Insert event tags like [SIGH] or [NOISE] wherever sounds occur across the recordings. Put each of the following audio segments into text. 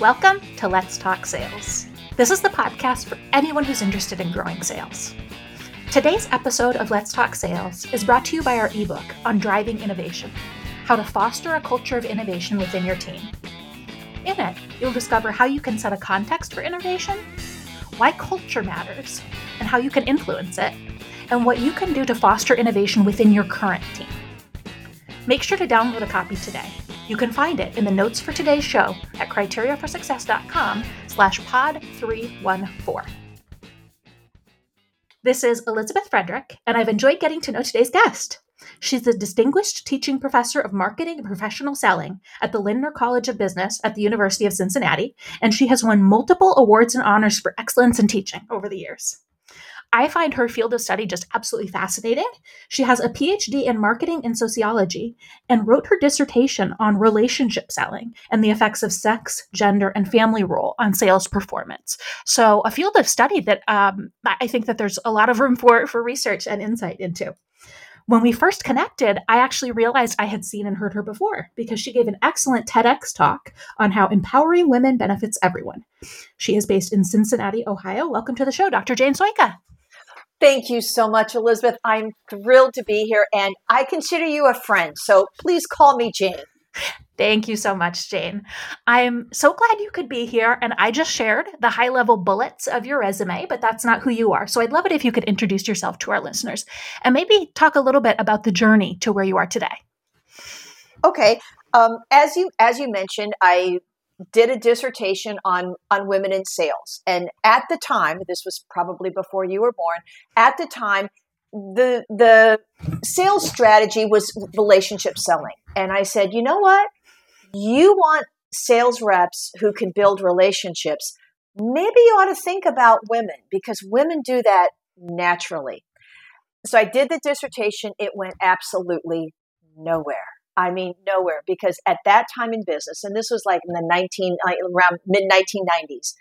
Welcome to Let's Talk Sales. This is the podcast for anyone who's interested in growing sales. Today's episode of Let's Talk Sales is brought to you by our ebook on driving innovation how to foster a culture of innovation within your team. In it, you'll discover how you can set a context for innovation, why culture matters, and how you can influence it, and what you can do to foster innovation within your current team. Make sure to download a copy today. You can find it in the notes for today's show at criteriaforsuccess.com slash pod 314. This is Elizabeth Frederick, and I've enjoyed getting to know today's guest. She's a distinguished teaching professor of marketing and professional selling at the Lindner College of Business at the University of Cincinnati, and she has won multiple awards and honors for excellence in teaching over the years. I find her field of study just absolutely fascinating. She has a PhD in marketing and sociology and wrote her dissertation on relationship selling and the effects of sex, gender, and family role on sales performance. So, a field of study that um, I think that there's a lot of room for for research and insight into. When we first connected, I actually realized I had seen and heard her before because she gave an excellent TEDx talk on how empowering women benefits everyone. She is based in Cincinnati, Ohio. Welcome to the show, Dr. Jane Sojka. Thank you so much, Elizabeth. I'm thrilled to be here and I consider you a friend. So please call me Jane. Thank you so much, Jane. I'm so glad you could be here. And I just shared the high level bullets of your resume, but that's not who you are. So I'd love it if you could introduce yourself to our listeners and maybe talk a little bit about the journey to where you are today. Okay. Um, as you as you mentioned, I did a dissertation on on women in sales, and at the time, this was probably before you were born. At the time, the the sales strategy was relationship selling, and I said, you know what, you want sales reps who can build relationships. Maybe you ought to think about women because women do that naturally. So I did the dissertation. It went absolutely nowhere. I mean, nowhere because at that time in business, and this was like in the 19, uh, around mid 1990s,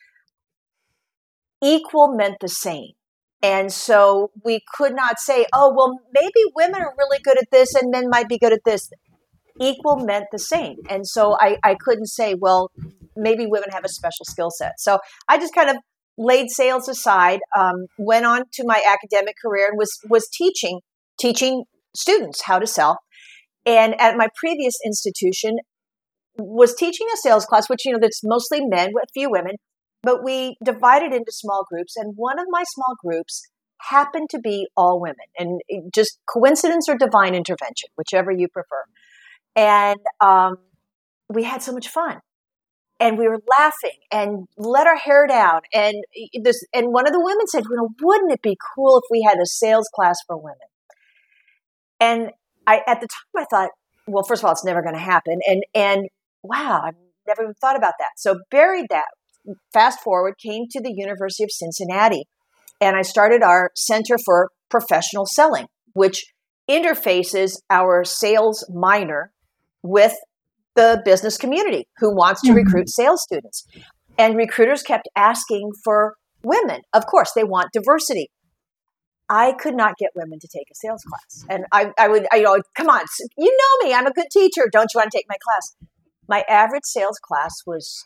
equal meant the same. And so we could not say, oh, well, maybe women are really good at this and men might be good at this. Equal meant the same. And so I, I couldn't say, well, maybe women have a special skill set. So I just kind of laid sales aside, um, went on to my academic career and was, was teaching, teaching students how to sell and at my previous institution, was teaching a sales class, which, you know, that's mostly men, a few women, but we divided into small groups. And one of my small groups happened to be all women and just coincidence or divine intervention, whichever you prefer. And um, we had so much fun and we were laughing and let our hair down. And this, and one of the women said, you know, wouldn't it be cool if we had a sales class for women? And I at the time I thought, well, first of all, it's never going to happen, and and wow, I've never even thought about that. So buried that. Fast forward, came to the University of Cincinnati, and I started our Center for Professional Selling, which interfaces our sales minor with the business community who wants to mm-hmm. recruit sales students. And recruiters kept asking for women. Of course, they want diversity. I could not get women to take a sales class. And I, I would, I, you know, come on, you know me, I'm a good teacher. Don't you want to take my class? My average sales class was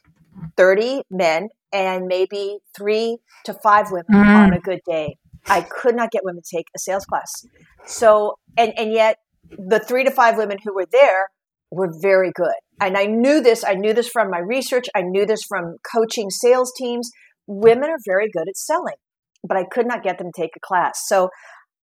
30 men and maybe three to five women mm. on a good day. I could not get women to take a sales class. So, and, and yet the three to five women who were there were very good. And I knew this, I knew this from my research, I knew this from coaching sales teams. Women are very good at selling but I could not get them to take a class. So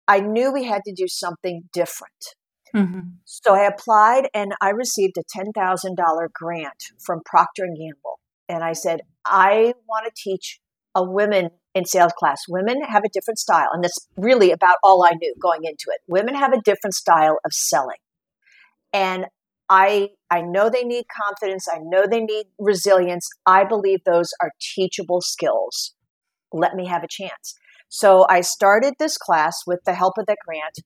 I knew we had to do something different. Mm-hmm. So I applied and I received a $10,000 grant from Procter and Gamble. And I said, I want to teach a women in sales class. Women have a different style. And that's really about all I knew going into it. Women have a different style of selling. And I I know they need confidence. I know they need resilience. I believe those are teachable skills let me have a chance. So I started this class with the help of that grant,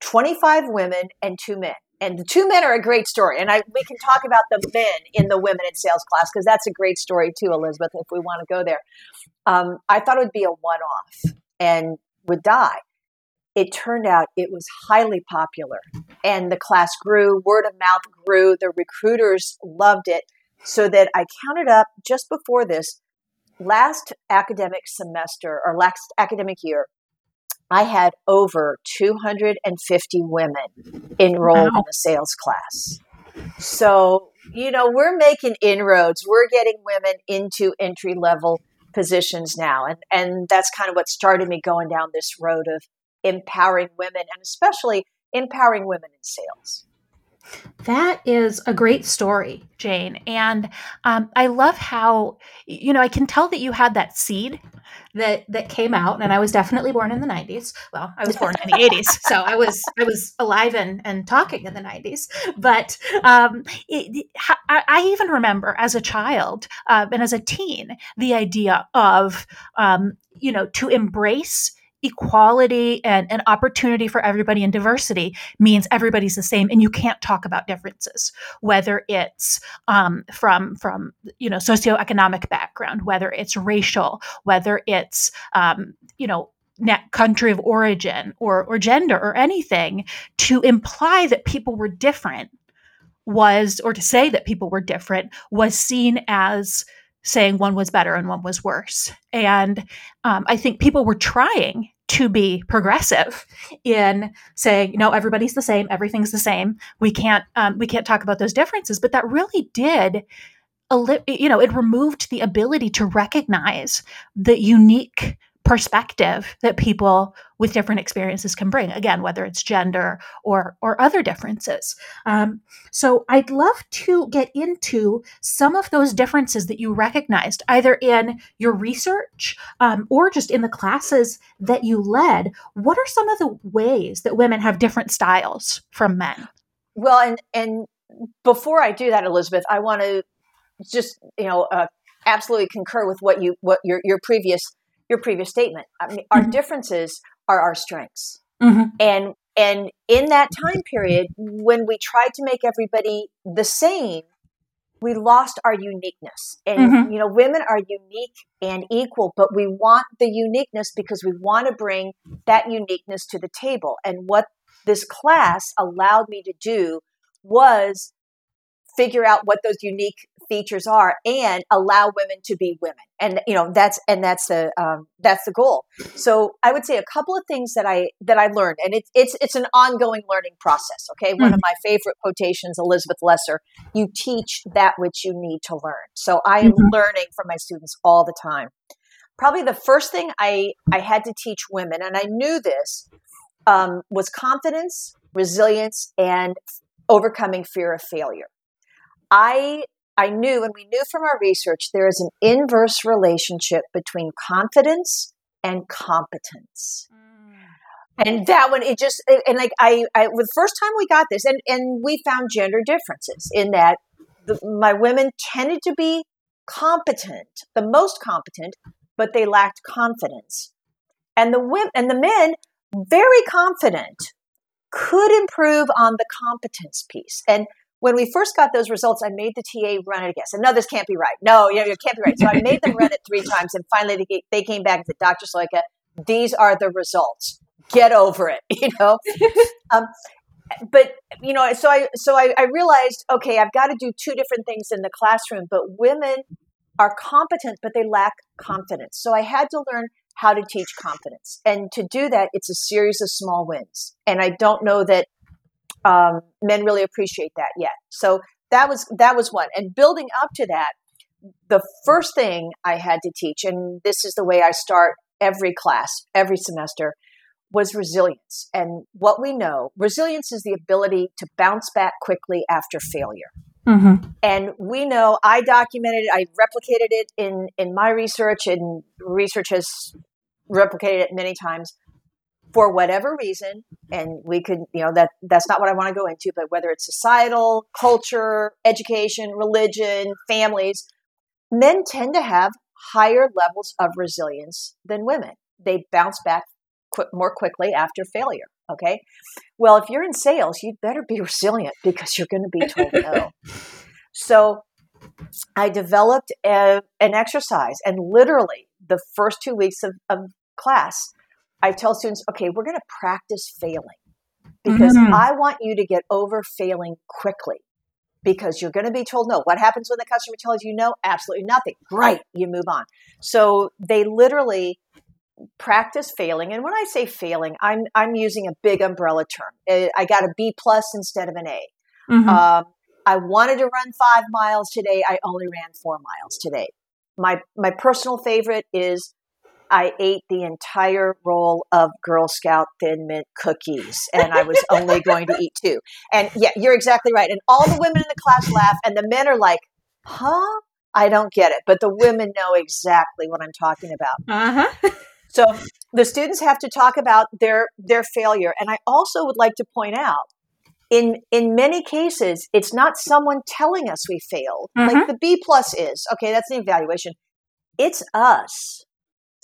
25 women and two men. And the two men are a great story. And I, we can talk about the men in the women in sales class because that's a great story too, Elizabeth, if we want to go there. Um, I thought it would be a one off and would die. It turned out it was highly popular and the class grew, word of mouth grew, the recruiters loved it. so that I counted up just before this last academic semester or last academic year, I had over 250 women enrolled wow. in the sales class. So, you know, we're making inroads. We're getting women into entry level positions now. And, and that's kind of what started me going down this road of empowering women and especially empowering women in sales. That is a great story, Jane. And um, I love how, you know, I can tell that you had that seed that that came out and I was definitely born in the 90s. Well, I was born in the 80s. [LAUGHS] So I was I was alive and, and talking in the 90s. But um, it, I, I, even remember as a child uh, and as a teen the idea of, um, you know, to embrace equality and, opportunity for everybody and diversity means everybody's the same and you can't talk about differences whether it's um, from from you know socioeconomic background whether it's racial whether it's um, you know country of origin or or gender or anything to imply that people were different was or to say that people were different was seen as saying one was better and one was worse. And um, i think people were trying to be progressive in saying no everybody's the same everything's the same. We can't um, we can't talk about those differences. But that really did you know it removed the ability to recognize the unique perspective that people with different experiences can bring again whether it's gender or or other differences. Um, so i'd love to get into some of those differences that you recognized either in your research um, or just in the classes that you led. What are some of the ways that women have different styles from men? Well and and before i do that elizabeth i want to just you know uh, absolutely concur with what you what your your previous your previous statement. I mean, our mm-hmm. differences are our strengths. Mm-hmm. And and in that time period, when we tried to make everybody the same, we lost our uniqueness. And mm-hmm. you know, women are unique and equal, but we want the uniqueness because we want to bring that uniqueness to the table. And what this class allowed me to do was figure out what those unique features are and allow women to be women. And you know that's and that's the um, that's the goal. So i would say a couple of things that i that i learned and it's it's it's an ongoing learning process okay? Mm-hmm. one of my favorite quotations elizabeth lesser you teach that which you need to learn. So i am mm-hmm. learning from my students all the time. Probably the first thing i i had to teach women and i knew this um, was confidence resilience and overcoming fear of failure I I knew, and we knew from our research, there is an inverse relationship between confidence and competence. Mm. And that one, it just, and like I, I, the first time we got this, and, and we found gender differences in that the, my women tended to be competent, the most competent, but they lacked confidence. And the women, and the men, very confident, could improve on the competence piece. And when we first got those results, I made the TA run it again. So, no, this can't be right. No, you know, it can't be right. So I made them run it three [LAUGHS] times, and finally they, they came back and said, Dr. Sojka, these are the results. Get over it, [LAUGHS] you know. [LAUGHS] um, but you know, so I so I, I realized, okay, I've got to do two different things in the classroom. But women are competent, but they lack confidence. So I had to learn how to teach confidence, and to do that, it's a series of small wins. And I don't know that um, men really appreciate that yet. So that was that was one. And building up to that, the first thing I had to teach, and this is the way I start every class, every semester, was resilience. And what we know, resilience is the ability to bounce back quickly after failure. Mm-hmm. And we know I documented, it, I replicated it in in my research, and research has replicated it many times for whatever reason, mm-hmm. and we could, you know, that that's not what I want to go into, but whether it's societal, culture, education, religion, families, men tend to have higher levels of resilience than women. They bounce back qu- more quickly after failure. Okay. Well, if you're in sales, you'd better be [LAUGHS] resilient because you're going to be told no. So I developed a, an exercise, and literally the first two weeks of, of class, I tell students, okay, we're going to practice failing because mm-hmm. I want you to get over failing quickly. because you're going to be told no. What happens when the customer tells you no? Absolutely nothing. Great, you move on. So they literally practice failing. And when I say failing, I'm I'm using a big umbrella term. Uh, I got a B plus instead of an A. Mm-hmm. Um, I wanted to run five miles today. I only ran four miles today. My my personal favorite is I ate the entire roll of Girl Scout Thin Mint cookies, and I was only going to eat [LAUGHS] two. And yeah, you're exactly right. And all the women in the class laugh, and the men are like, "Huh? I don't get it." But the women know exactly what I'm talking about. Uh huh. [LAUGHS] so the students have to talk about their their failure, and I also would like to point out in in many cases it's not someone telling us we failed mm-hmm. like the b plus is okay that's the evaluation it's us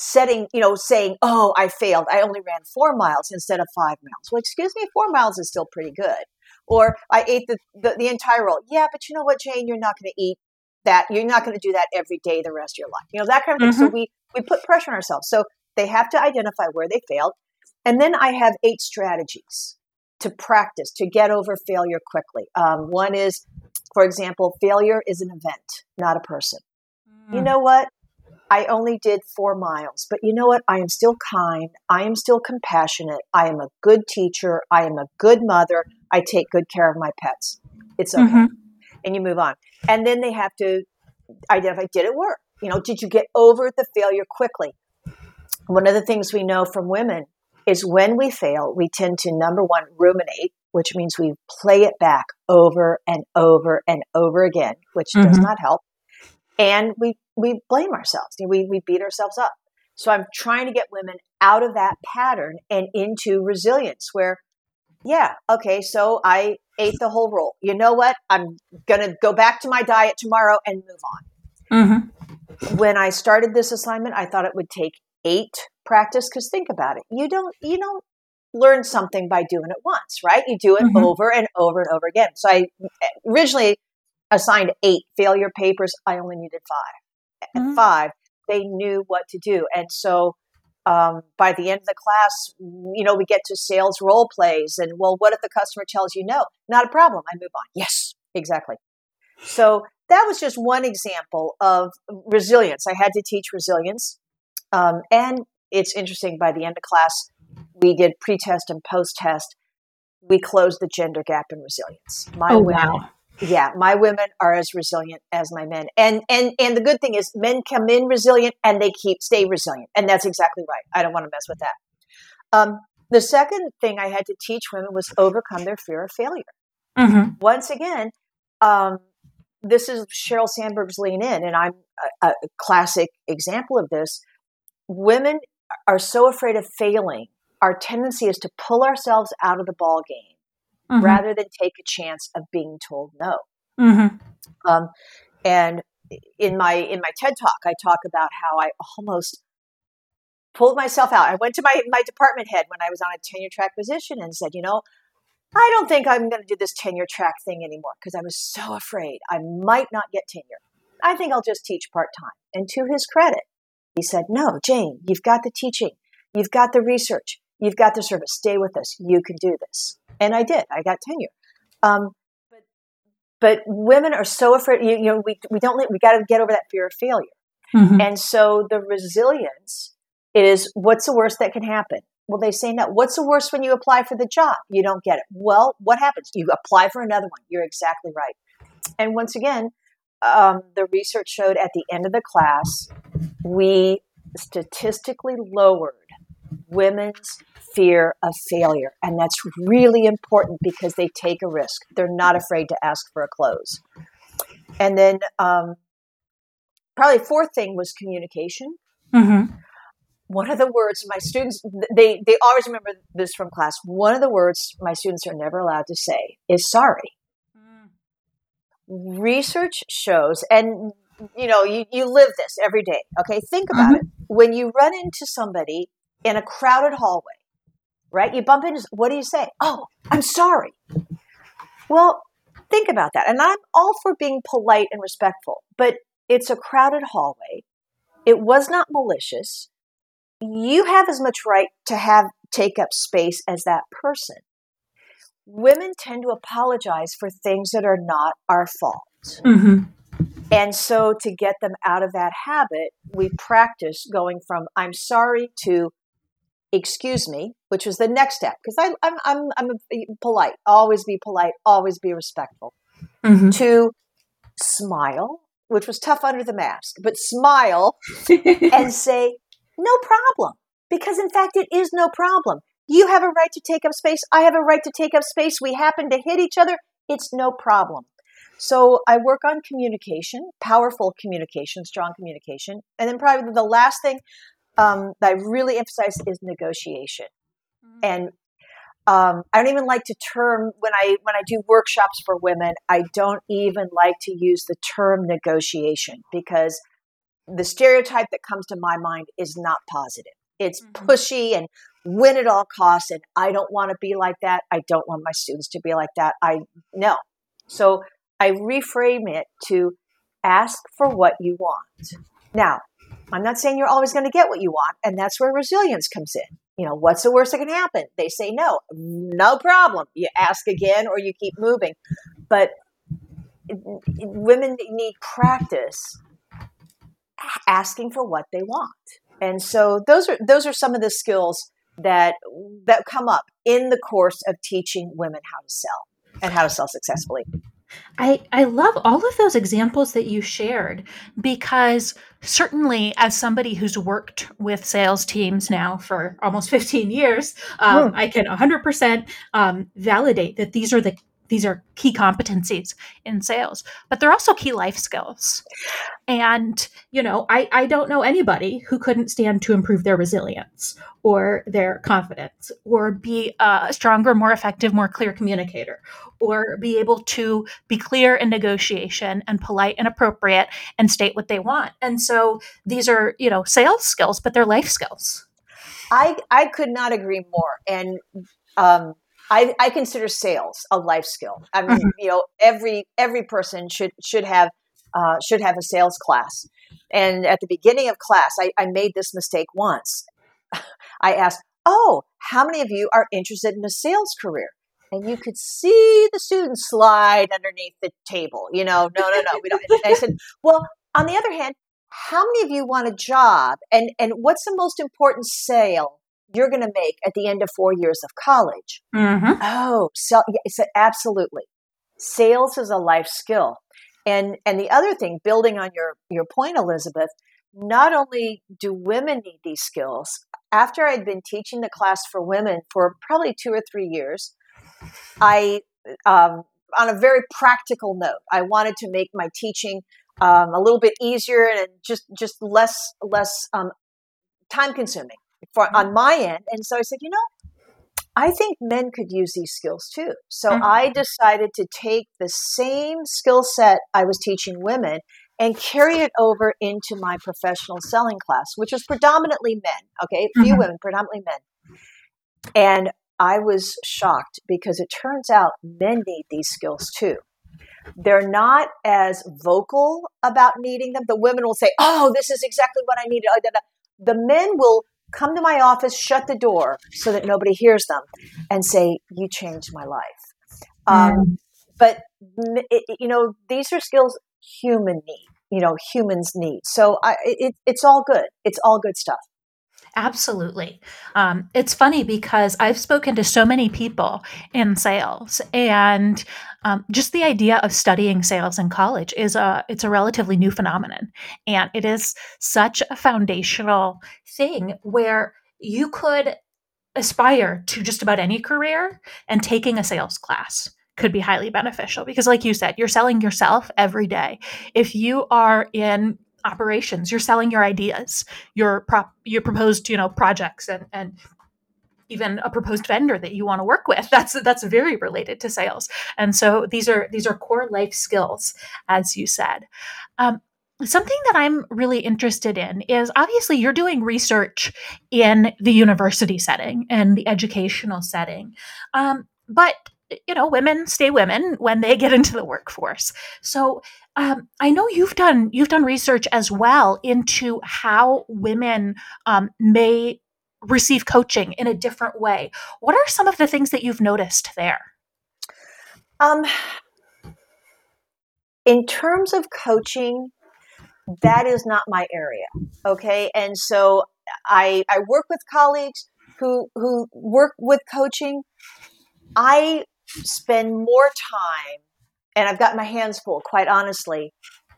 setting you know saying oh i failed i only ran four miles instead of five miles well excuse me four miles is still pretty good or i ate the, the, the entire roll yeah but you know what jane you're not going to eat that you're not going to do that every day the rest of your life you know that kind of thing mm-hmm. so we we put pressure on ourselves so they have to identify where they failed and then i have eight strategies to practice to get over failure quickly. Um, one is, for example, failure is an event, not a person. Mm. You know what? I only did four miles, but you know what? I am still kind. I am still compassionate. I am a good teacher. I am a good mother. I take good care of my pets. It's okay. Mm-hmm. And you move on. And then they have to identify did it work? You know, did you get over the failure quickly? One of the things we know from women is when we fail, we tend to number one, ruminate, which means we play it back over and over and over again, which mm-hmm. does not help. And we, we blame ourselves. We, we beat ourselves up. So I'm trying to get women out of that pattern and into resilience where, yeah, okay, so I ate the whole roll. You know what? I'm going to go back to my diet tomorrow and move on. Mm-hmm. When I started this assignment, I thought it would take eight practice because think about it you don't you don't learn something by doing it once right you do it mm-hmm. over and over and over again so i originally assigned eight failure papers i only needed 5 mm-hmm. five they knew what to do and so um, by the end of the class you know we get to sales role plays and well what if the customer tells you no not a problem i move on yes exactly so that was just one example of resilience i had to teach resilience um, and it's interesting, by the end of class, we did pre test and post test. We closed the gender gap in resilience. My oh, women, wow. Yeah, my women are as resilient as my men. And and and the good thing is men come in resilient and they keep stay resilient. And that's exactly right. I don't want to mess with that. Um, the second thing I had to teach women was overcome their fear of failure. Mm-hmm. Once again, um, this is Sheryl Sandberg's Lean In, and I'm a, a classic example of this women are so afraid of failing. Our tendency is to pull ourselves out of the ball game mm-hmm. rather than take a chance of being told no. Mm-hmm. Um, and in my in my TED talk, I talk about how I almost pulled myself out. I went to my my department head when I was on a tenure track position and said, you know, I don't think I'm going to do this tenure track thing anymore because I was so afraid I might not get tenure. I think I'll just teach part time. And to his credit, he said, No, Jane, you've got the teaching, you've got the research, you've got the service. Stay with us. You can do this. And I did. I got tenure. Um, but, but women are so afraid, you, you know, we, we don't, we got to get over that fear of failure. Mm-hmm. And so the resilience is what's the worst that can happen? Well, they say no. What's the worst when you apply for the job? You don't get it. Well, what happens? You apply for another one. You're exactly right. And once again, um, the research showed at the end of the class, we statistically lowered women's fear of failure. And that's really important because they take a risk. They're not afraid to ask for a close. And then, um, probably fourth thing was communication. Mm-hmm. One of the words my students they they always remember this from class. One of the words my students are never allowed to say is sorry research shows, and you know, you, you live this every day. Okay, think about mm-hmm. it. When you run into somebody in a crowded hallway, right? You bump into, what do you say? Oh, I'm sorry. Well, think about that. And I'm all for being polite and respectful, but it's a crowded hallway. It was not malicious. You have as much right to have take up space as that person women tend to apologize for things that are not our fault. Mm-hmm. And so, to get them out of that habit, we practice going from "I'm sorry" to "Excuse me," which was the next step. Because I'm I'm I'm polite, always be polite, always be respectful. Mm-hmm. To smile, which was tough under the mask, but smile and [LAUGHS] say, "No problem," because in fact, it is no problem. You have a right to take up space. I have a right to take up space. We happen to hit each other. It's no problem. So I work on communication, powerful communication, strong communication. And then probably the last thing um, that I really emphasize is negotiation. Mm-hmm. And um, I don't even like to term when I when I do workshops for women. I don't even like to use the term negotiation because the stereotype that comes to my mind is not positive. It's mm-hmm. pushy and win at all costs. And I don't want to be like that. I don't want my students to be like that. I no. So I reframe it to ask for what you want. Now, I'm not saying you're always going to get what you want, and that's where resilience comes in. You know, what's the worst that can happen? They say no. No problem. You ask again or you keep moving. But women need practice asking for what they want. And so those are those are some of the skills that that come up in the course of teaching women how to sell and how to sell successfully. I, I love all of those examples that you shared because certainly as somebody who's worked with sales teams now for almost [LAUGHS] 15 years um, mm. i can 100% um, validate that these are the these are key competencies in sales but they're also key life skills. And you know I, I don't know anybody who couldn't stand to improve their resilience or their confidence or be a stronger more effective more clear communicator or be able to be clear in negotiation and polite and appropriate and state what they want. And so these are you know sales skills but they're life skills. I i could not agree more. And um I, I consider sales a life skill. I mean, mm-hmm. you know, every every person should should have uh, should have a sales class. And at the beginning of class, I, I made this mistake once. [LAUGHS] I asked, "Oh, how many of you are interested in a sales career?" And you could see the students slide underneath the table. You know, no, no, no, we don't. And I said, [LAUGHS] "Well, on the other hand, how many of you want a job? And and what's the most important sale you're going to make at the end of four years of college. Mm-hmm. Oh, so yeah, absolutely. Sales is a life skill. And, and the other thing, building on your, your point, Elizabeth, not only do women need these skills, after I'd been teaching the class for women for probably two or three years, I, um, on a very practical note, I wanted to make my teaching um, a little bit easier and just just less less um, time consuming for mm-hmm. on my end. And so I said, you know, I think men could use these skills too. So mm-hmm. I decided to take the same skill set I was teaching women and carry it over into my professional selling class, which was predominantly men. Okay, a few mm-hmm. women, predominantly men. And I was shocked because it turns out men need these skills too. They're not as vocal about needing them. The women will say, Oh, this is exactly what I needed. The men will come to my office, shut the door so that nobody hears them, and say, You changed my life. Um, mm. But, it, you know, these are skills human need, you know, humans need. So I, it, it's all good. It's all good stuff. Absolutely. Um, it's funny because I've spoken to so many people in sales, and um, just the idea of studying sales in college is a it's a relatively new phenomenon, and it is such a foundational thing where you could aspire to just about any career, and taking a sales class could be highly beneficial because like you said you're selling yourself every day if you are in operations. You're selling your ideas your prop your proposed you know projects and and even a proposed vendor that you want to work with. [LAUGHS] That's that's very related to sales. And so these are these are core life skills as you said. Um, something that i'm really interested in is obviously you're doing research in the university setting and the educational setting. Um, but you know women stay women when they get into the workforce. So um, i know you've done you've done research as well into how women um, may receive coaching in a different way what are some of the things that you've noticed there Um, in terms of coaching, that is not my area. Okay, and so I I work with colleagues who who work with coaching. I spend more time, and I've got my hands full, quite honestly,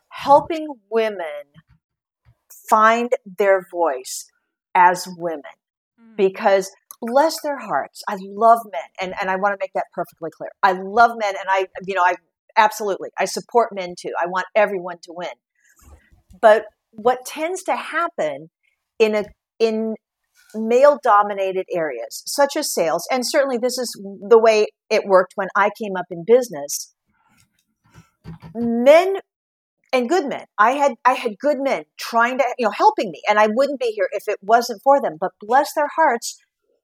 helping women find their voice as women mm. because bless their hearts i love men and, and i want to make that perfectly clear. I love men and i you know i absolutely i support men too. I want everyone to win. But what tends to happen in a in male dominated areas such as sales and certainly this is the way it worked when i came up in business men and good men. I had I had good men trying to you know helping me, and I wouldn't be here if it wasn't for them. But bless their hearts,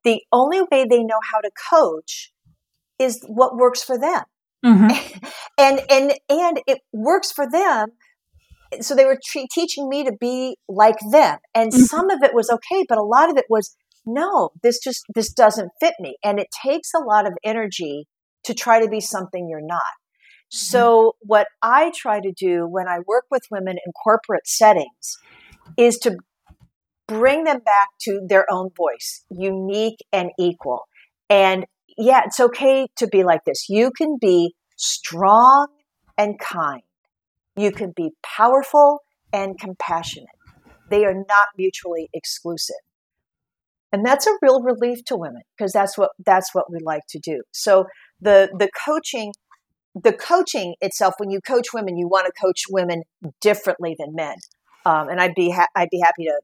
the only way they know how to coach is what works for them, mm-hmm. [LAUGHS] and and and it works for them. So they were tre- teaching me to be like them, and mm-hmm. some of it was okay, but a lot of it was no. This just this doesn't fit me, and it takes a lot of energy to try to be something you're not. Mm-hmm. So, what I try to do when I work with women in corporate settings is to bring them back to their own voice, unique and equal. And yeah, it's okay to be like this. You can be strong and kind, you can be powerful and compassionate. They are not mutually exclusive. And that's a real relief to women because that's what that's what we like to do. So the the coaching the coaching itself, when you coach women, you want to coach women differently than men. Um, and I'd be ha- I'd be happy to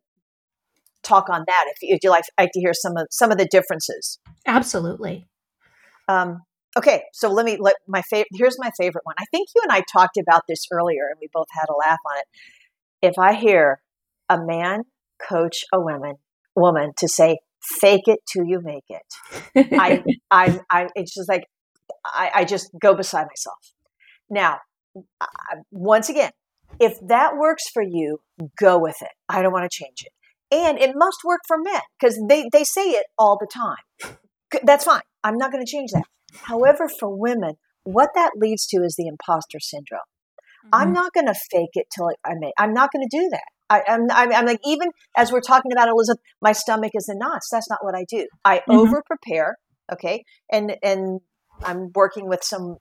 talk on that if, if you like, like to hear some of some of the differences. Absolutely. Um, okay, so let me let my favorite. Here's my favorite one. I think you and I talked about this earlier, and we both had a laugh on it. If I hear a man coach a woman woman to say "fake it till you make it," [LAUGHS] I I I it's just like I, I just go beside myself. Now, once again, if that works for you, go with it. I don't want to change it. And it must work for men because they, they say it all the time. That's fine. I'm not going to change that. However, for women, what that leads to is the imposter syndrome. Mm-hmm. I'm not going to fake it till I make. I'm not going to do that. I, am I'm, I'm like even as we're talking about Elizabeth, my stomach is in knots. That's not what I do. I mm-hmm. over prepare. Okay, and and I'm working with some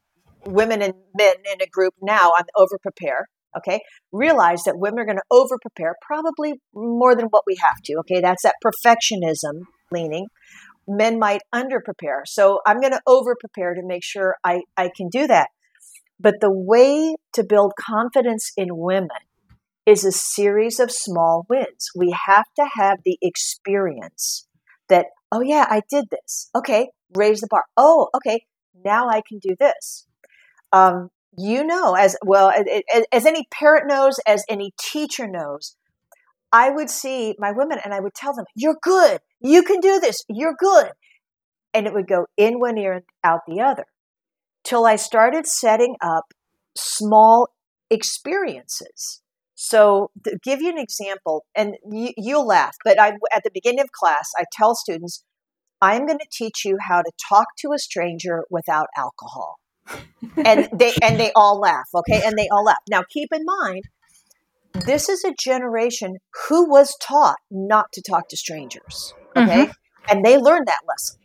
women and men in a group now on over prepare. Okay. Realize that women are going to over prepare probably more than what we have to. Okay. That's that perfectionism leaning. Men might under prepare. So I'm going to over prepare to make sure I, I can do that. But the way to build confidence in women is a series of small wins. We have to have the experience that, oh, yeah, I did this. Okay, raise the bar. Oh, okay, now I can do this. Um, you know, as well as, as any parent knows, as any teacher knows, I would see my women and I would tell them, You're good. You can do this. You're good. And it would go in one ear and out the other till I started setting up small experiences. So, give you an example, and you, will laugh, but I, at the beginning of class, I tell students, I'm going to teach you how to talk to a stranger without alcohol. and they and they all laugh, okay? And they all laugh. Now keep in mind this is a generation who was taught not to talk to strangers, okay? Mm-hmm. And they learned that lesson.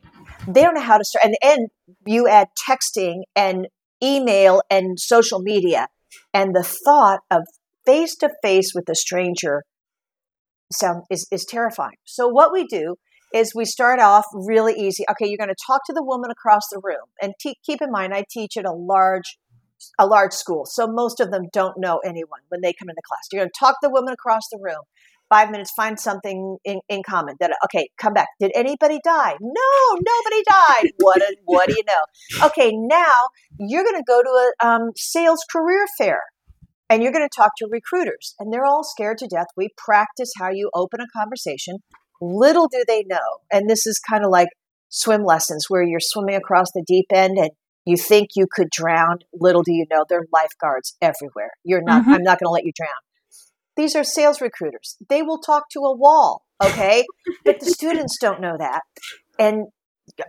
They don't know how to start and and you add texting and email and social media and the thought of face to face with a stranger sound is, is terrifying. So what we do is we start off really easy. Okay, you're going to talk to the woman across the room, and te- keep in mind, I teach at a large, a large school, so most of them don't know anyone when they come into class. You're going to talk to the woman across the room. Five minutes, find something in, in common. That okay, come back. Did anybody die? No, nobody died. [LAUGHS] what? A, what do you know? Okay, now you're going to go to a um, sales career fair and you're going to talk to recruiters and they're all scared to death we practice how you open a conversation Little do they know, and this is kind of like swim lessons where you're swimming across the deep end and you think you could drown. Little do you know, there are lifeguards everywhere. You're not, mm-hmm. I'm not going to let you drown. These are sales recruiters. They will talk to a wall, okay? but the students don't know that. And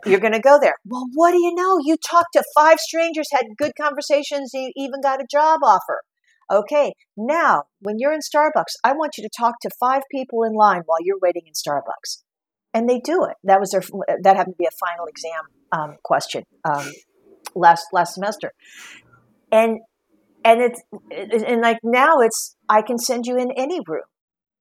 you're going to go there. Well, what do you know? You talked to five strangers, had good conversations, you even got a job offer. Okay, now when you're in Starbucks, I want you to talk to five people in line while you're waiting in Starbucks. And they do it. That was their that happened to be a final exam um, question um, last last semester, and and it's and like now it's I can send you in any room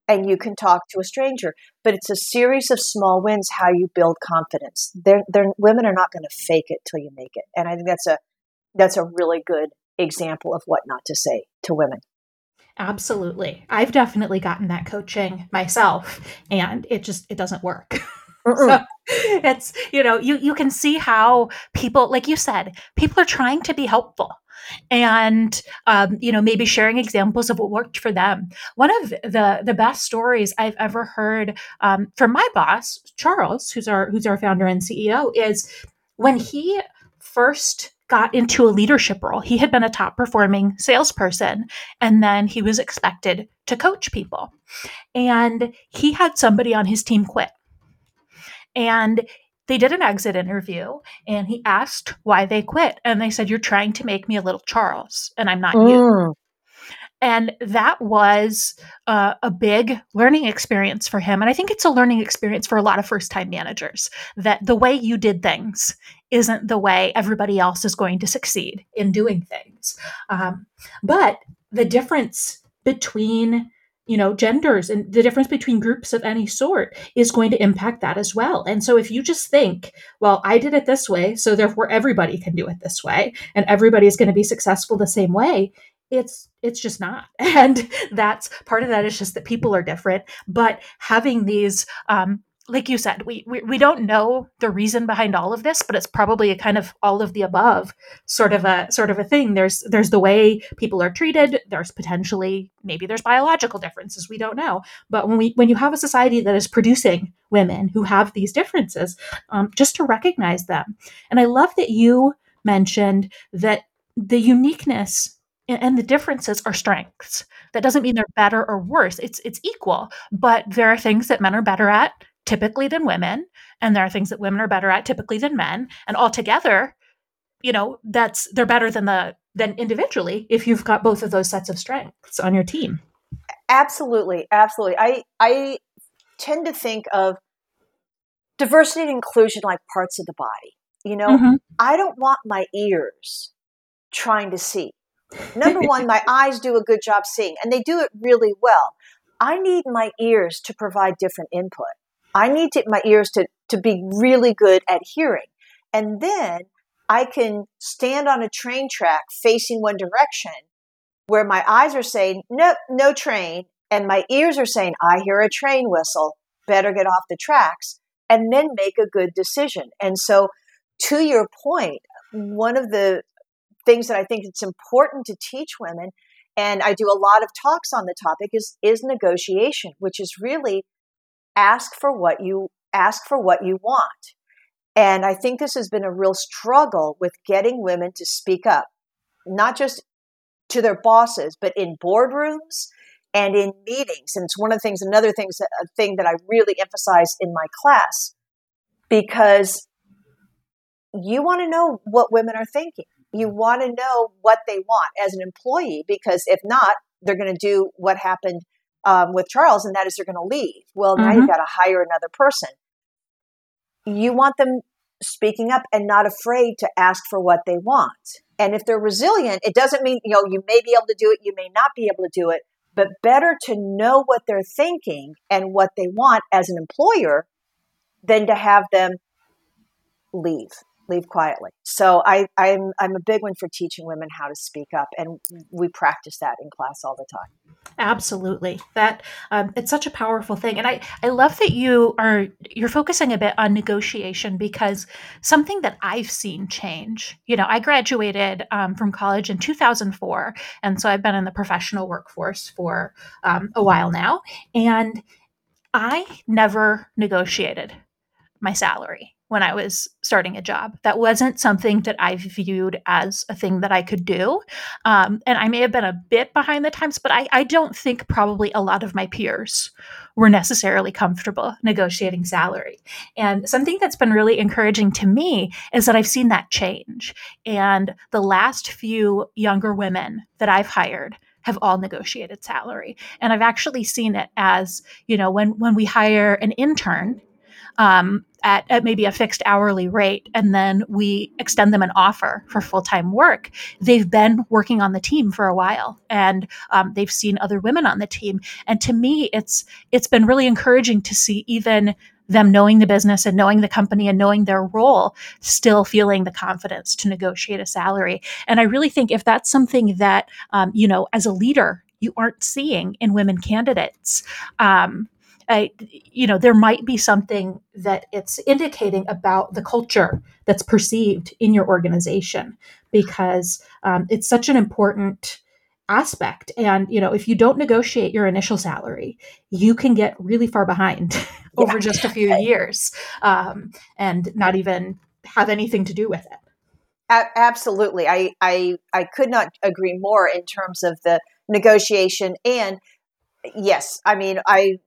and you can talk to a stranger. But it's a series of small wins how you build confidence. They're, they're, women are not going to fake it till you make it, and I think that's a that's a really good example of what not to say to women. Absolutely, I've definitely gotten that coaching myself, and it just it doesn't work. [LAUGHS] so it's you know you you can see how people like you said people are trying to be helpful and um, you know maybe sharing examples of what worked for them one of the the best stories i've ever heard um, from my boss charles who's our who's our founder and ceo is when he first got into a leadership role he had been a top performing salesperson and then he was expected to coach people and he had somebody on his team quit and they did an exit interview and he asked why they quit. And they said, You're trying to make me a little Charles, and I'm not mm. you. And that was uh, a big learning experience for him. And I think it's a learning experience for a lot of first time managers that the way you did things isn't the way everybody else is going to succeed in doing things. Um, but the difference between you know genders and the difference between groups of any sort is going to impact that as well. And so if you just think well i did it this way so therefore everybody can do it this way and everybody is going to be successful the same way it's it's just not. [LAUGHS] And that's part of that is just that people are different. But having these um, like you said, we, we we don't know the reason behind all of this, but it's probably a kind of all of the above sort of a sort of a thing. There's there's the way people are treated. There's potentially maybe there's biological differences. We don't know. But when we when you have a society that is producing women who have these differences, um, just to recognize them. And I love that you mentioned that the uniqueness and the differences are strengths. That doesn't mean they're better or worse. It's it's equal, but there are things that men are better at typically than women and there are things that women are better at typically than men and altogether you know that's they're better than the than individually if you've got both of those sets of strengths on your team. Absolutely absolutely. I i tend to think of diversity and inclusion like parts of the body. You know mm-hmm. i don't want my ears trying to see. Number one my [LAUGHS] eyes do a good job seeing and they do it really well. I need my ears to provide different input I need to, my ears to, to be really good at hearing. And then I can stand on a train track facing one direction where my eyes are saying, nope, no train. And my ears are saying, I hear a train whistle, better get off the tracks, and then make a good decision. And so, to your point, one of the things that I think it's important to teach women, and I do a lot of talks on the topic, is, is negotiation, which is really ask for what you ask for what you want. And I think this has been a real struggle with getting women to speak up, not just to their bosses, but in boardrooms and in meetings. And it's one of the things, another things, a thing that I really emphasize in my class, because you want to know what women are thinking. You want to know what they want as an employee, because if not, they're going to do what happened um, with Charles, and that is they're going to leave. Well, now mm-hmm. you've got to hire another person. You want them speaking up and not afraid to ask for what they want. And if they're resilient, it doesn't mean, you know, you may be able to do it, you may not be able to do it, but better to know what they're thinking and what they want as an employer than to have them leave leave quietly. So I, I'm I'm a big one for teaching women how to speak up, and we practice that in class all the time. Absolutely, that um, it's such a powerful thing, and I I love that you are you're focusing a bit on negotiation because something that I've seen change. You know, I graduated um, from college in 2004, and so I've been in the professional workforce for um, a while now, and I never negotiated my salary when I was starting a job. That wasn't something that I viewed as a thing that I could do. Um, and I may have been a bit behind the times, but I, I don't think probably a lot of my peers were necessarily comfortable negotiating salary. And something that's been really encouraging to me is that I've seen that change. And the last few younger women that I've hired have all negotiated salary. And I've actually seen it as, you know, when when we hire an intern um, at, at, maybe a fixed hourly rate and then we extend them an offer for full-time work. They've been working on the team for a while and um, they've seen other women on the team. And to me it's it's been really encouraging to see even them knowing the business and knowing the company and knowing their role still feeling the confidence to negotiate a salary. And i really think if that's something that um, you know as a leader you aren't seeing in women candidates um, I, you know, there might be something that it's indicating about the culture that's perceived in your organization because um, it's such an important aspect. And, you know, if you don't negotiate your initial salary, you can get really far behind [LAUGHS] over yeah. just a few [LAUGHS] years um, and not even have anything to do with it. A- absolutely. I, I, I could not agree more in terms of the negotiation and yes, I mean, I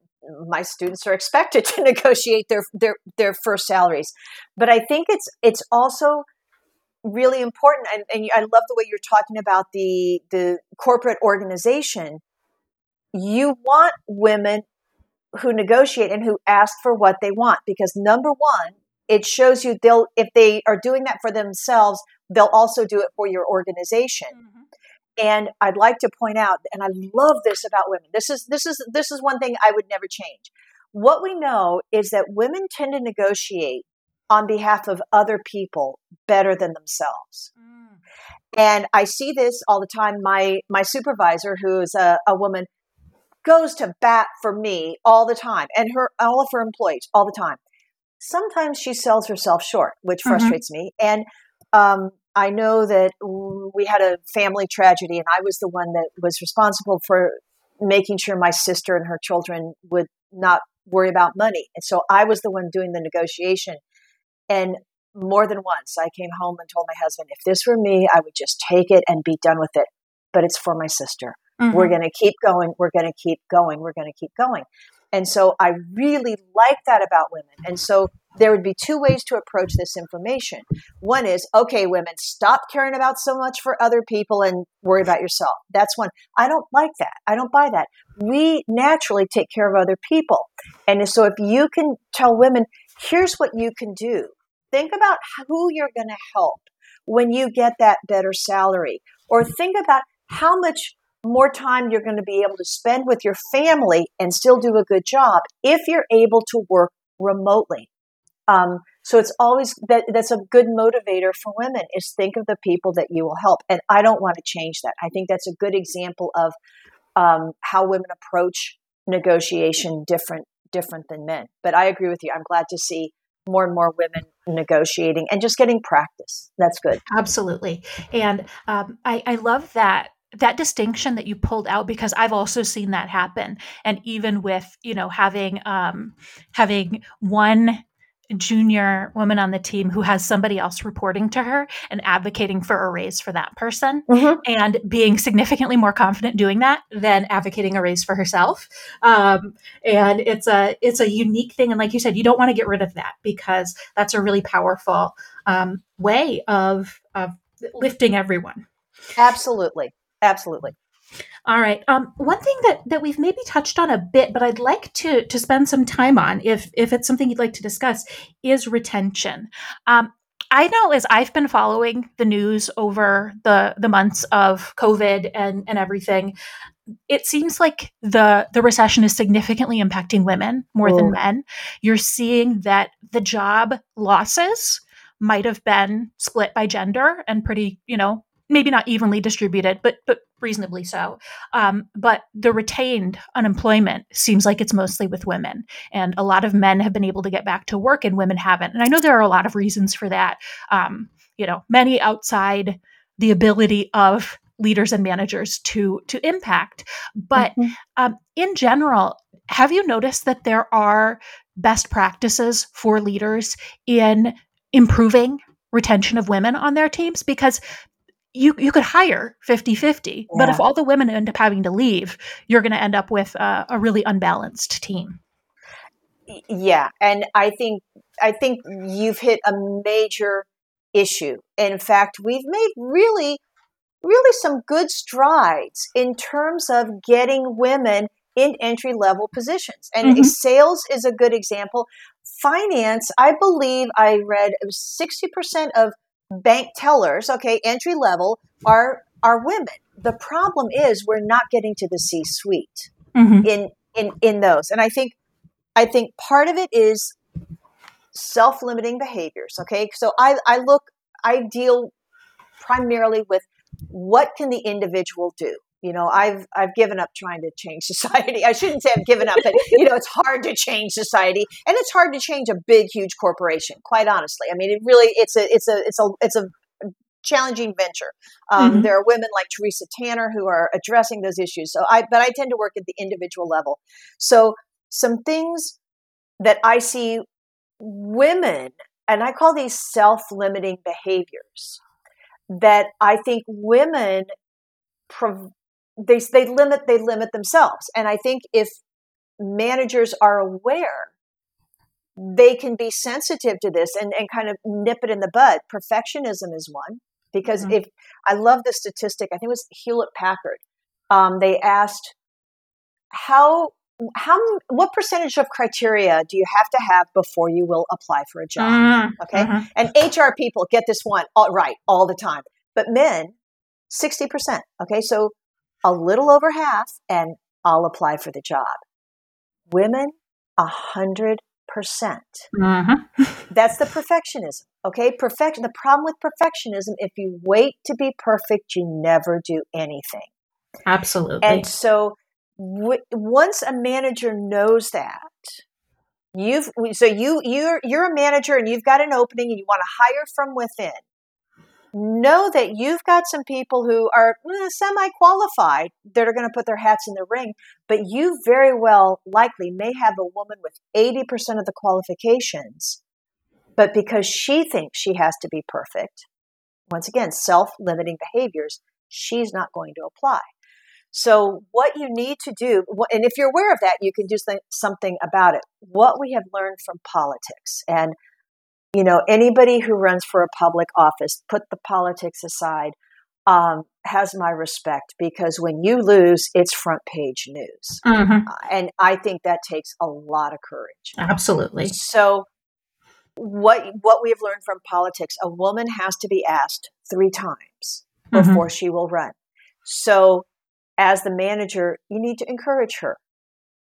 my students are expected [LAUGHS] to negotiate their their their first salaries. But i think it's it's also really important and, and i love the way you're talking about the the corporate organization. You want women who negotiate and who ask for what they want because number one it shows you they'll if they are doing that for themselves they'll also do it for your organization. Mm-hmm. And I'd like to point out, and I love this about women. This is this is this is one thing I would never change. What we know is that women tend to negotiate on behalf of other people better than themselves. Mm. And I see this all the time. My my supervisor, who's a, a woman, goes to bat for me all the time, and her all of her employees all the time. Sometimes she sells herself short, which mm-hmm. frustrates me. And um, I know that we had a family tragedy, and I was the one that was responsible for making sure my sister and her children would not worry about money. And so I was the one doing the negotiation. And more than once, I came home and told my husband, if this were me, I would just take it and be done with it. But it's for my sister. Mm-hmm. We're going to keep going. We're going to keep going. We're going to keep going. And so I really like that about women. And so there would be two ways to approach this information. One is, okay, women, stop caring about so much for other people and worry about yourself. That's one. I don't like that. I don't buy that. We naturally take care of other people. And so if you can tell women, here's what you can do. Think about who you're going to help when you get that better salary. Or think about how much more time you're going to be able to spend with your family and still do a good job if you're able to work remotely. Um, so it's always that that's a good motivator for women is think of the people that you will help. And I don't want to change that. I think that's a good example of um, how women approach negotiation different different than men. But I agree with you. I'm glad to see more and more women negotiating and just getting practice. That's good. Absolutely. And um, I, I love that that distinction that you pulled out because i've also seen that happen and even with you know having um having one junior woman on the team who has somebody else reporting to her and advocating for a raise for that person. Mm-hmm. and being significantly more confident doing that than advocating a raise for herself. Um, and it's a it's a unique thing. And like you said you don't want to get rid of that because that's a really powerful um, way of of lifting everyone. Absolutely. Absolutely all right. Um, one thing that that we've maybe touched on a bit, but I'd like to to spend some time on, if if it's something you'd like to discuss, is retention. Um, I know as I've been following the news over the the months of COVID and and everything, it seems like the the recession is significantly impacting women more than men. You're seeing that the job losses might have been split by gender and pretty, you know, maybe not evenly distributed, but but reasonably so. Um, but the retained unemployment seems like it's mostly with women, and a lot of men have been able to get back to work, and women haven't. And I know there are a lot of reasons for that. Um, you know, many outside the ability of leaders and managers to to impact, but mm-hmm. um, in general, have you noticed that there are best practices for leaders in improving retention of women on their teams? Because you you could hire 50-50 yeah. but if all the women end up having to leave you're going to end up with a, a really unbalanced team yeah and i think i think you've hit a major issue in fact we've made really really some good strides in terms of getting women in entry level positions and mm-hmm. sales is a good example finance i believe i read 60% of bank tellers, okay, entry level, are are women. The problem is we're not getting to the C suite mm-hmm. in in in those, and I think I think part of it is self limiting behaviors. Okay, so I I look I deal primarily with what can the individual do you know i've i've given up trying to change [LAUGHS] society. I shouldn't say i've given up but you know it's hard to change society and it's hard to change a big huge corporation quite honestly. I mean it really it's a it's a it's a it's a challenging venture. Um, mm-hmm. there are women like teresa tanner who are addressing those issues so i but i tend to work at the individual level. So some things that i see women and i call these self-limiting behaviors that i think women they they limit they limit themselves. And i think if managers are aware they can be sensitive to this and, and kind of nip it in the bud. Perfectionism is one because mm-hmm. if i love the statistic i think it was hewlett packard um, they asked how how what percentage of criteria do you have to have before you will apply for a job? Mm-hmm. okay? Mm-hmm. and hr people get this one all right all the time. But men 60% okay? So a little over half, and I'll apply for the job. Women, a hundred percent. Mm-hmm. [LAUGHS] That's the perfectionism. Okay, perfection. The problem with perfectionism, if you wait to be perfect, you never do anything. Absolutely. And so, w- once a manager knows that, you've so you you're you're a manager and you've got an opening and you want to hire from within know that you've got some people who are eh, semi qualified that are going to put their hats in the ring, but you very well likely may have a woman with 80% of the qualifications, but because she thinks she has to be perfect, once again, self limiting behaviors, she's not going to apply. So, what you need to do, and if you're aware of that, you can do something about it. What we have learned from politics, and you know, anybody who runs for a public office, put the politics aside, um, has my respect because when you lose, it's front page news. Mm-hmm. Uh, and I think that takes a lot of courage. Absolutely. So, what what we have learned from politics, a woman has to be asked three times mm-hmm. before she will run. So, as the manager, you need to encourage her.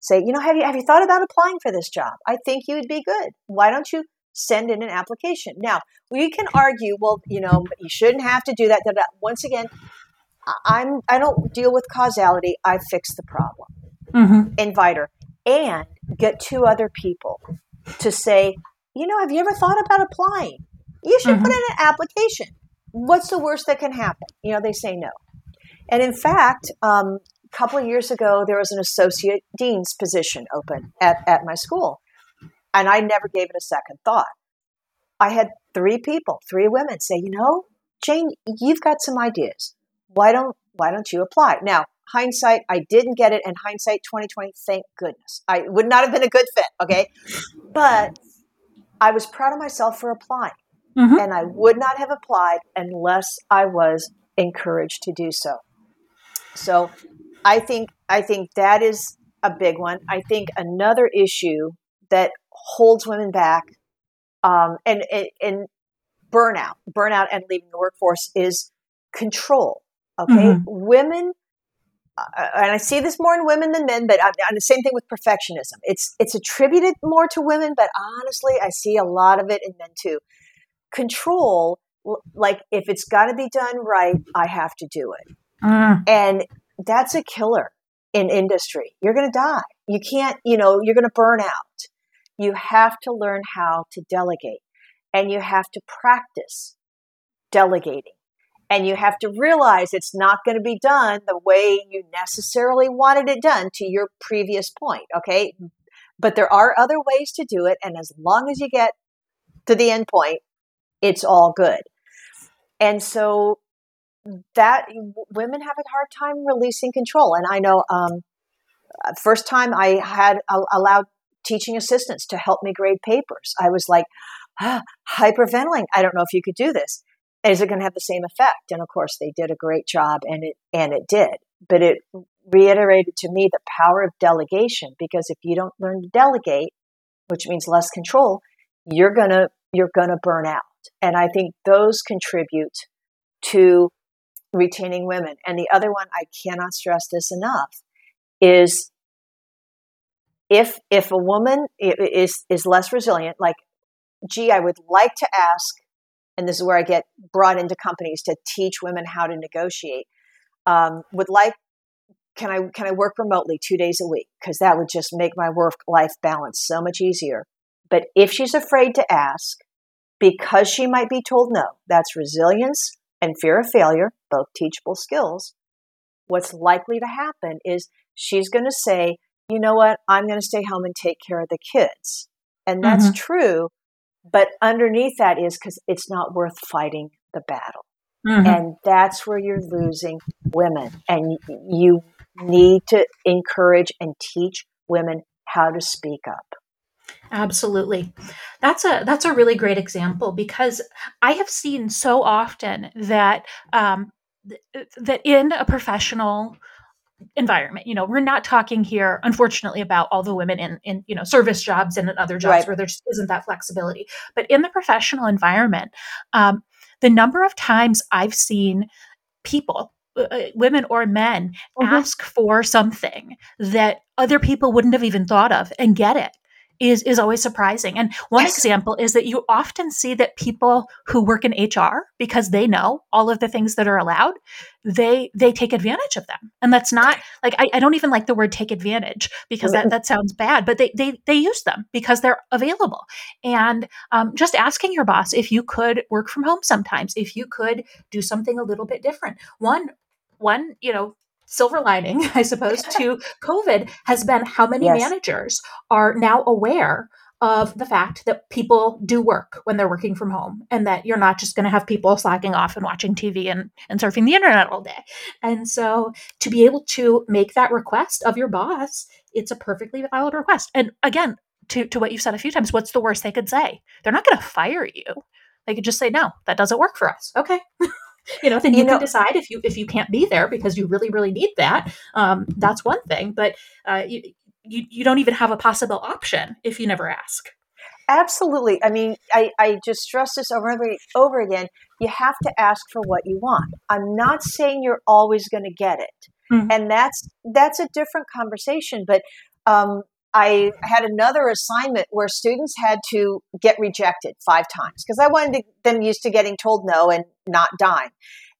Say, you know, have you have you thought about applying for this job? I think you would be good. Why don't you send in an application. Now, we can argue, well, you know, you shouldn't have to do that. Once again, I'm I don't deal with causality. I fix the problem. Mm-hmm. Invite her and get two other people to say, you know, have you ever thought about applying? You should mm-hmm. put in an application. What's the worst that can happen? You know, they say no. And in fact, um, a couple of years ago, there was an associate dean's position open at, at my school. And I never gave it a second thought. I had three people, three women say, you know, Jane, you've got some ideas. Why don't why don't you apply? Now, hindsight, I didn't get it, and hindsight 2020, thank goodness. I would not have been a good fit, okay? But I was proud of myself for applying. Mm-hmm. And I would not have applied unless I was encouraged to do so. So I think I think that is a big one. I think another issue that holds women back um, and, and, and burnout burnout and leaving the workforce is control okay mm-hmm. women uh, and I see this more in women than men, but I'm, I'm, the same thing with perfectionism. It's it's attributed more to women, but honestly, I see a lot of it in men too. Control, like if it's got to be done right, I have to do it, uh. and that's a killer in industry. You're going to die. You can't, you know, you're going to burn out you have to learn how to delegate and you have to practice delegating. And you have to realize it's not going to be done the way you necessarily wanted it done to your previous point. Okay. But there are other ways to do it. And as long as you get to the end point, it's all good. And so that women have a hard time releasing control. And I know, um, first time I had allowed teaching assistants to help me grade papers, I was like, ah, hyperventilating. I don't know if you could do this. Is it going to have the same effect? And of course, they did a great job, and it and it did. But it reiterated to me the power of delegation because if you don't learn to delegate, which means less control, you're gonna you're gonna burn out. And I think those contribute to retaining women. And the other one, I cannot stress this enough, is if if a woman is is less resilient, like, gee, I would like to ask, and this is where I get brought into companies to teach women how to negotiate. Um, would like can I can I work remotely two days a week because that would just make my work life balance so much easier. But if she's afraid to ask because she might be told no, that's resilience and fear of failure, both teachable skills. What's likely to happen is she's going to say, you know what, I'm going to stay home and take care of the kids. And that's mm-hmm. true. But underneath that is because it's not worth fighting the battle. Mm-hmm. And that's where you're losing women. And you need to encourage and teach women how to speak up. Absolutely. That's a that's a really great example because I have seen so often that um, th- that in a professional environment you know we're not talking here unfortunately about all the women in in you know service jobs and in other jobs right. where there just isn't that flexibility but in the professional environment um, the number of times i've seen people uh, uh, women or men mm-hmm. ask for something that other people wouldn't have even thought of and get it is is always surprising. And one yes. example is that you often see that people who work in HR because they know all of the things that are allowed, they they take advantage of them. And that's not like I, I don't even like the word take advantage because that, that sounds bad, but they they they use them because they're available. And um, just asking your boss if you could work from home sometimes, if you could do something a little bit different. One one, you know, silver lining, [LAUGHS] I suppose, to COVID has been how many yes. managers are now aware of the fact that people do work when they're working from home and that you're not just going to have people slacking off and watching TV and, and surfing the internet all day. And so to be able to make that request of your boss, it's a perfectly valid request. And again, to, to what you've said a few times, what's the worst they could say? They're not going to fire you. They could just say, no, that doesn't work for us. Okay. [LAUGHS] you know then you, you know, can decide if you if you can't be there because you really really need that. Um, that's one thing but uh, you, you you don't even have a possible option if you never ask. Absolutely. I mean i i just stress this over and over again. You have to ask for what you want. I'm not saying you're always going to get it mm-hmm. and that's that's a different conversation but um, I had another assignment where students had to get rejected five times because I wanted to, them used to getting told no and not dime.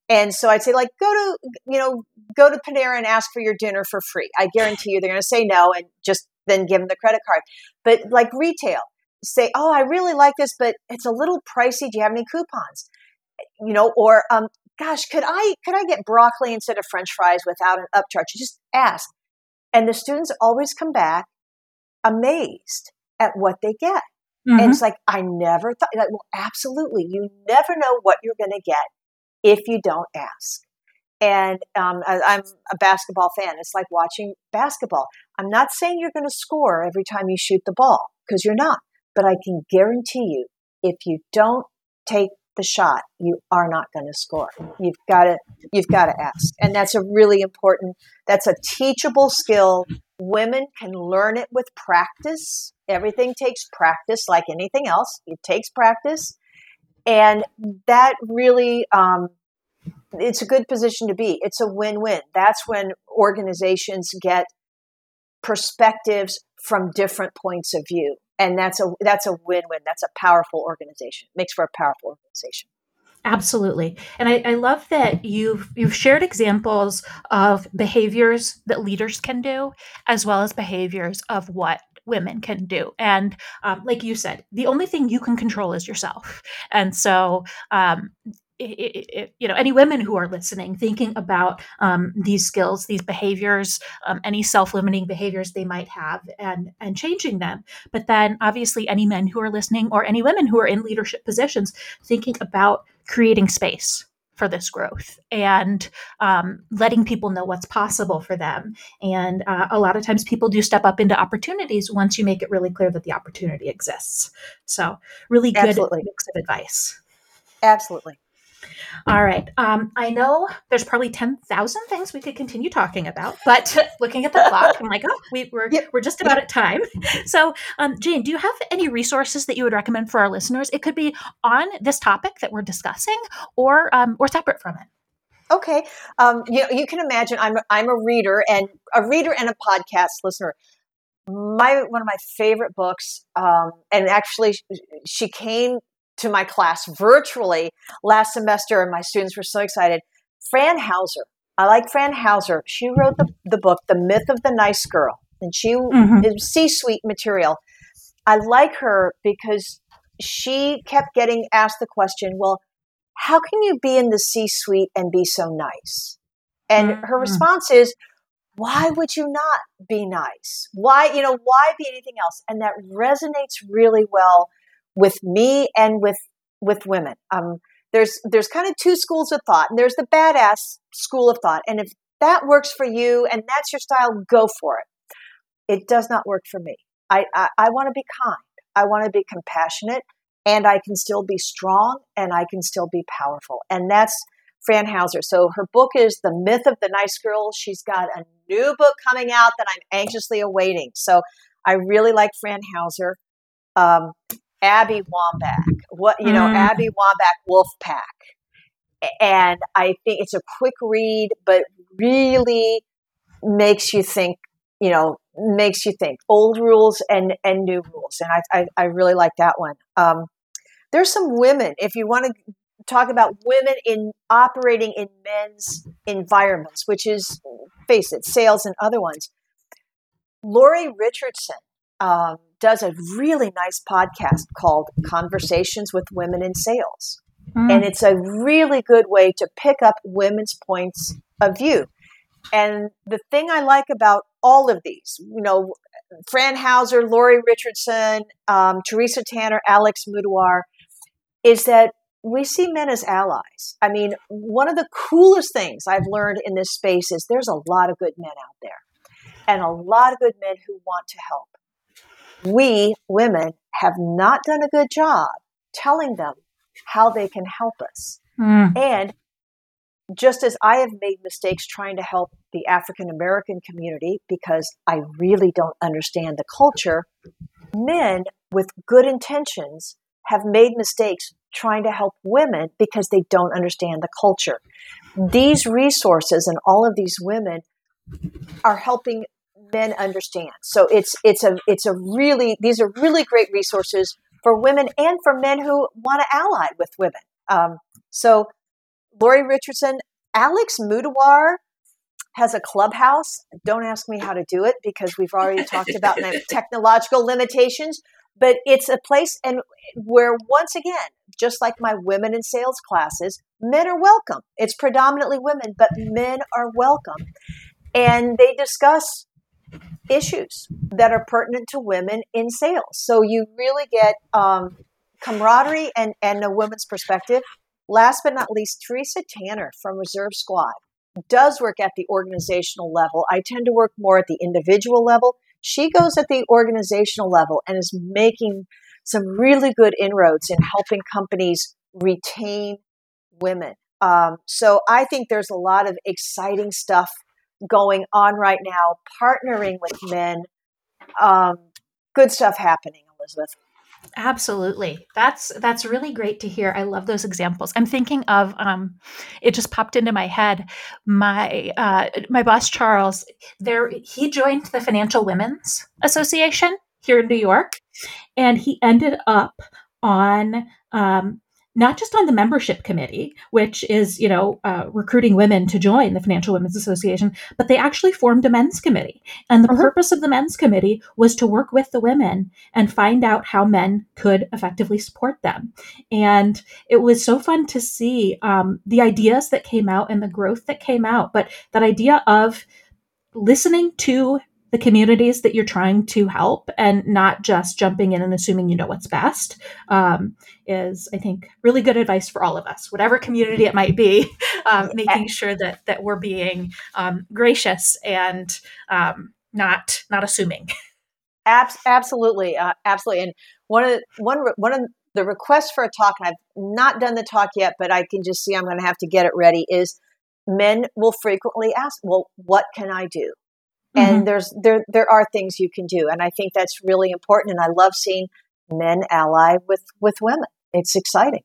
And so I'd say, like, go to, you know, go to Panera and ask for your dinner for free. I guarantee you they're going to say no and just then give them the credit card. But like retail, say, oh, I really like this, but it's a little pricey. Do you have any coupons? You know, or, um, gosh, could I, could I get broccoli instead of French fries without an upcharge? Just ask. And the students always come back amazed at what they get. Mm-hmm. And it's like, I never thought, like, well, absolutely. You never know what you're going to get if you don't ask. And um, I, I'm a basketball fan. It's like watching basketball. I'm not saying you're going to score every time you shoot the ball because you're not. But I can guarantee you, if you don't take the shot, you are not going to score. You've got to you've got to ask, and that's a really important. That's a teachable skill Women can learn it with practice. Everything takes practice, like anything else. It takes practice. And that really, um, it's a good position to be. It's a win win. That's when organizations get perspectives from different points of view. And that's a that's a win win. That's a powerful organization. It makes for a powerful organization. Absolutely. And I, I, love that you've you've shared examples of behaviors that leaders can do, as well as behaviors of what women can do. And um, like you said, the only thing you can control is yourself. And so um, it, it, you know any women who are listening thinking about um, these skills these behaviors um, any self-limiting behaviors they might have and and changing them but then obviously any men who are listening or any women who are in leadership positions thinking about creating space for this growth and um, letting people know what's possible for them and uh, a lot of times people do step up into opportunities once you make it really clear that the opportunity exists so really good Absolutely. mix of advice Absolutely. All right. Um, I know there's probably 10,000 things we could continue talking about, but [LAUGHS] looking at the clock, I'm like, oh, we, we're, Yep. we're just about at time. [LAUGHS] So, um, Jane, do you have any resources that you would recommend for our listeners? It could be on this topic that we're discussing or, um, or separate from it. Okay. Um, you know, you can imagine I'm I'm a reader and a reader and a podcast listener. My one of my favorite books, um, and actually, she came to my class virtually last semester, and my students were so excited. Fran Hauser. I like Fran Hauser. She wrote the, the book, The Myth of the Nice Girl, and she Mhm. is C-suite material. I like her because she kept getting asked the question, well, how can you be in the C suite and be so nice? And her Mhm. response is, why would you not be nice? Why, you know, why be anything else? And that resonates really well with me and with with women. Um, there's there's kind of two schools of thought, and there's the badass school of thought. And if that works for you and that's your style, go for it. It does not work for me. I I, I want to be kind. I want to be compassionate and I can still be strong and I can still be powerful. And that's Fran Hauser. So her book is The Myth of the Nice Girl. She's got a new book coming out that I'm anxiously awaiting. So I really like Fran Hauser. Um, Abby Wambach, what you know, Mm. Abby Wambach Wolfpack, and I think it's a quick read, but really makes you think. You know, makes you think. Old rules and and new rules, and I I, I really like that one. Um, there's some women. If you want to talk about women in operating in men's environments, which is face it, sales and other ones. Lori Richardson um, does a really nice podcast called Conversations with Women in Sales. Mm. And it's a really good way to pick up women's points of view. And the thing I like about all of these, you know, Fran Hauser, Lori Richardson, um, Teresa Tanner, Alex Mudawar, is that we see men as allies. I mean, one of the coolest things I've learned in this space is there's a lot of good men out there and a lot of good men who want to help. We women have not done a good job telling them how they can help us. Mm. And just as I have made mistakes trying to help the African American community because I really don't understand the culture, men with good intentions have made mistakes trying to help women because they don't understand the culture. These resources and all of these women are helping men understand. So it's it's a it's a really these are really great resources for women and for men who want to ally with women. Um, so Lori Richardson, Alex Mudawar has a clubhouse. Don't ask me how to do it because we've already talked about [LAUGHS] technological limitations. But it's a place and where once again, just like my women in sales classes, men are welcome. It's predominantly women, but men are welcome. And they discuss issues that are pertinent to women in sales. So you really get um, camaraderie and, and a woman's perspective. Last but not least, Teresa Tanner from Reserve Squad does work at the organizational level. I tend to work more at the individual level. She goes at the organizational level and is making some really good inroads in helping companies retain women. Um, so I think there's a lot of exciting stuff going on right now, partnering with men. Um, good stuff happening, Elizabeth. Absolutely. That's that's really great to hear. I love those examples. I'm thinking of um it just popped into my head. My uh my boss Charles, there he joined the Financial Women's Association here in New York and he ended up on um not just on the membership committee, which is, you know, uh, recruiting women to join the Financial Women's Association, but they actually formed a men's committee. And the uh-huh. purpose of the men's committee was to work with the women and find out how men could effectively support them. And it was so fun to see um, the ideas that came out and the growth that came out. But that idea of listening to the communities that you're trying to help and not just jumping in and assuming you know what's best um, is i think really good advice for all of us whatever community it might be [LAUGHS] um, [LAUGHS] making sure that that we're being um, gracious and um, not not assuming. [LAUGHS] Absolutely uh, absolutely and one of the, one one of the requests for a talk and i've not done the talk yet but i can just see i'm going to have to get it ready is men will frequently ask well what can i do and mm-hmm. there's there there are things you can do and i think that's really important and i love seeing men ally with with women it's exciting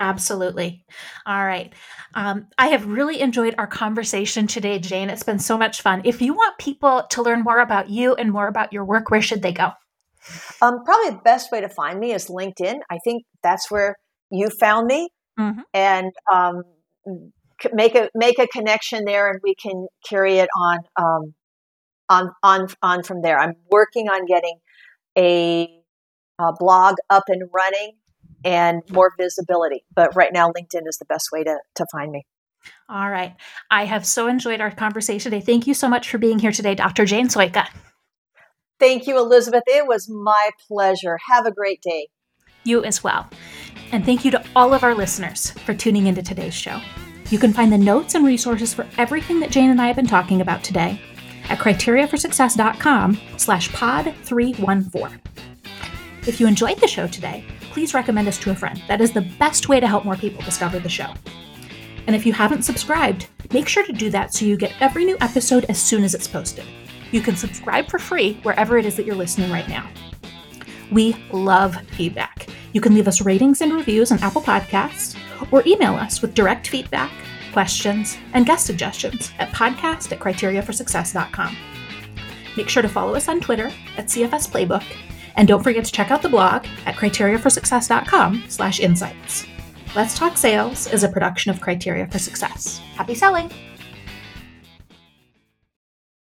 Absolutely. All right. Um, I have really enjoyed our conversation today, Jane. It's been so much fun. If you want people to learn more about you and more about your work, where should they go? Um, probably the best way to find me is LinkedIn. I think that's where you found me, mm-hmm. and um, make a make a connection there, and we can carry it on um, on on on from there. I'm working on getting a, a blog up and running and more visibility. But right now, LinkedIn is the best way to, to find me. All right. I have so enjoyed our conversation today. Thank you so much for being here today, Dr. Jane Sojka. Thank you, Elizabeth. It was my pleasure. Have a great day. You as well. And thank you to all of our listeners for tuning into today's show. You can find the notes and resources for everything that Jane and I have been talking about today at criteriaforsuccess.com slash pod 314. If you enjoyed the show today, please recommend us to a friend. That is the best way to help more people discover the show. And if you haven't subscribed, make sure to do that so you get every new episode as soon as it's posted. You can subscribe for free wherever it is that you're listening right now. We love feedback. You can leave us ratings and reviews on Apple Podcasts or email us with direct feedback questions, and guest suggestions at podcast at criteriaforsuccess.com. Make sure to follow us on Twitter at CFS Playbook, and don't forget to check out the blog at criteriaforsuccess.com slash insights. Let's Talk Sales is a production of Criteria for Success. Happy selling!